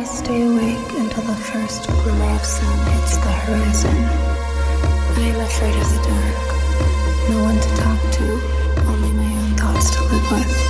I stay awake until the first glimmer of sun hits the horizon. I am afraid of the dark. No one to talk to, only my own thoughts to live with.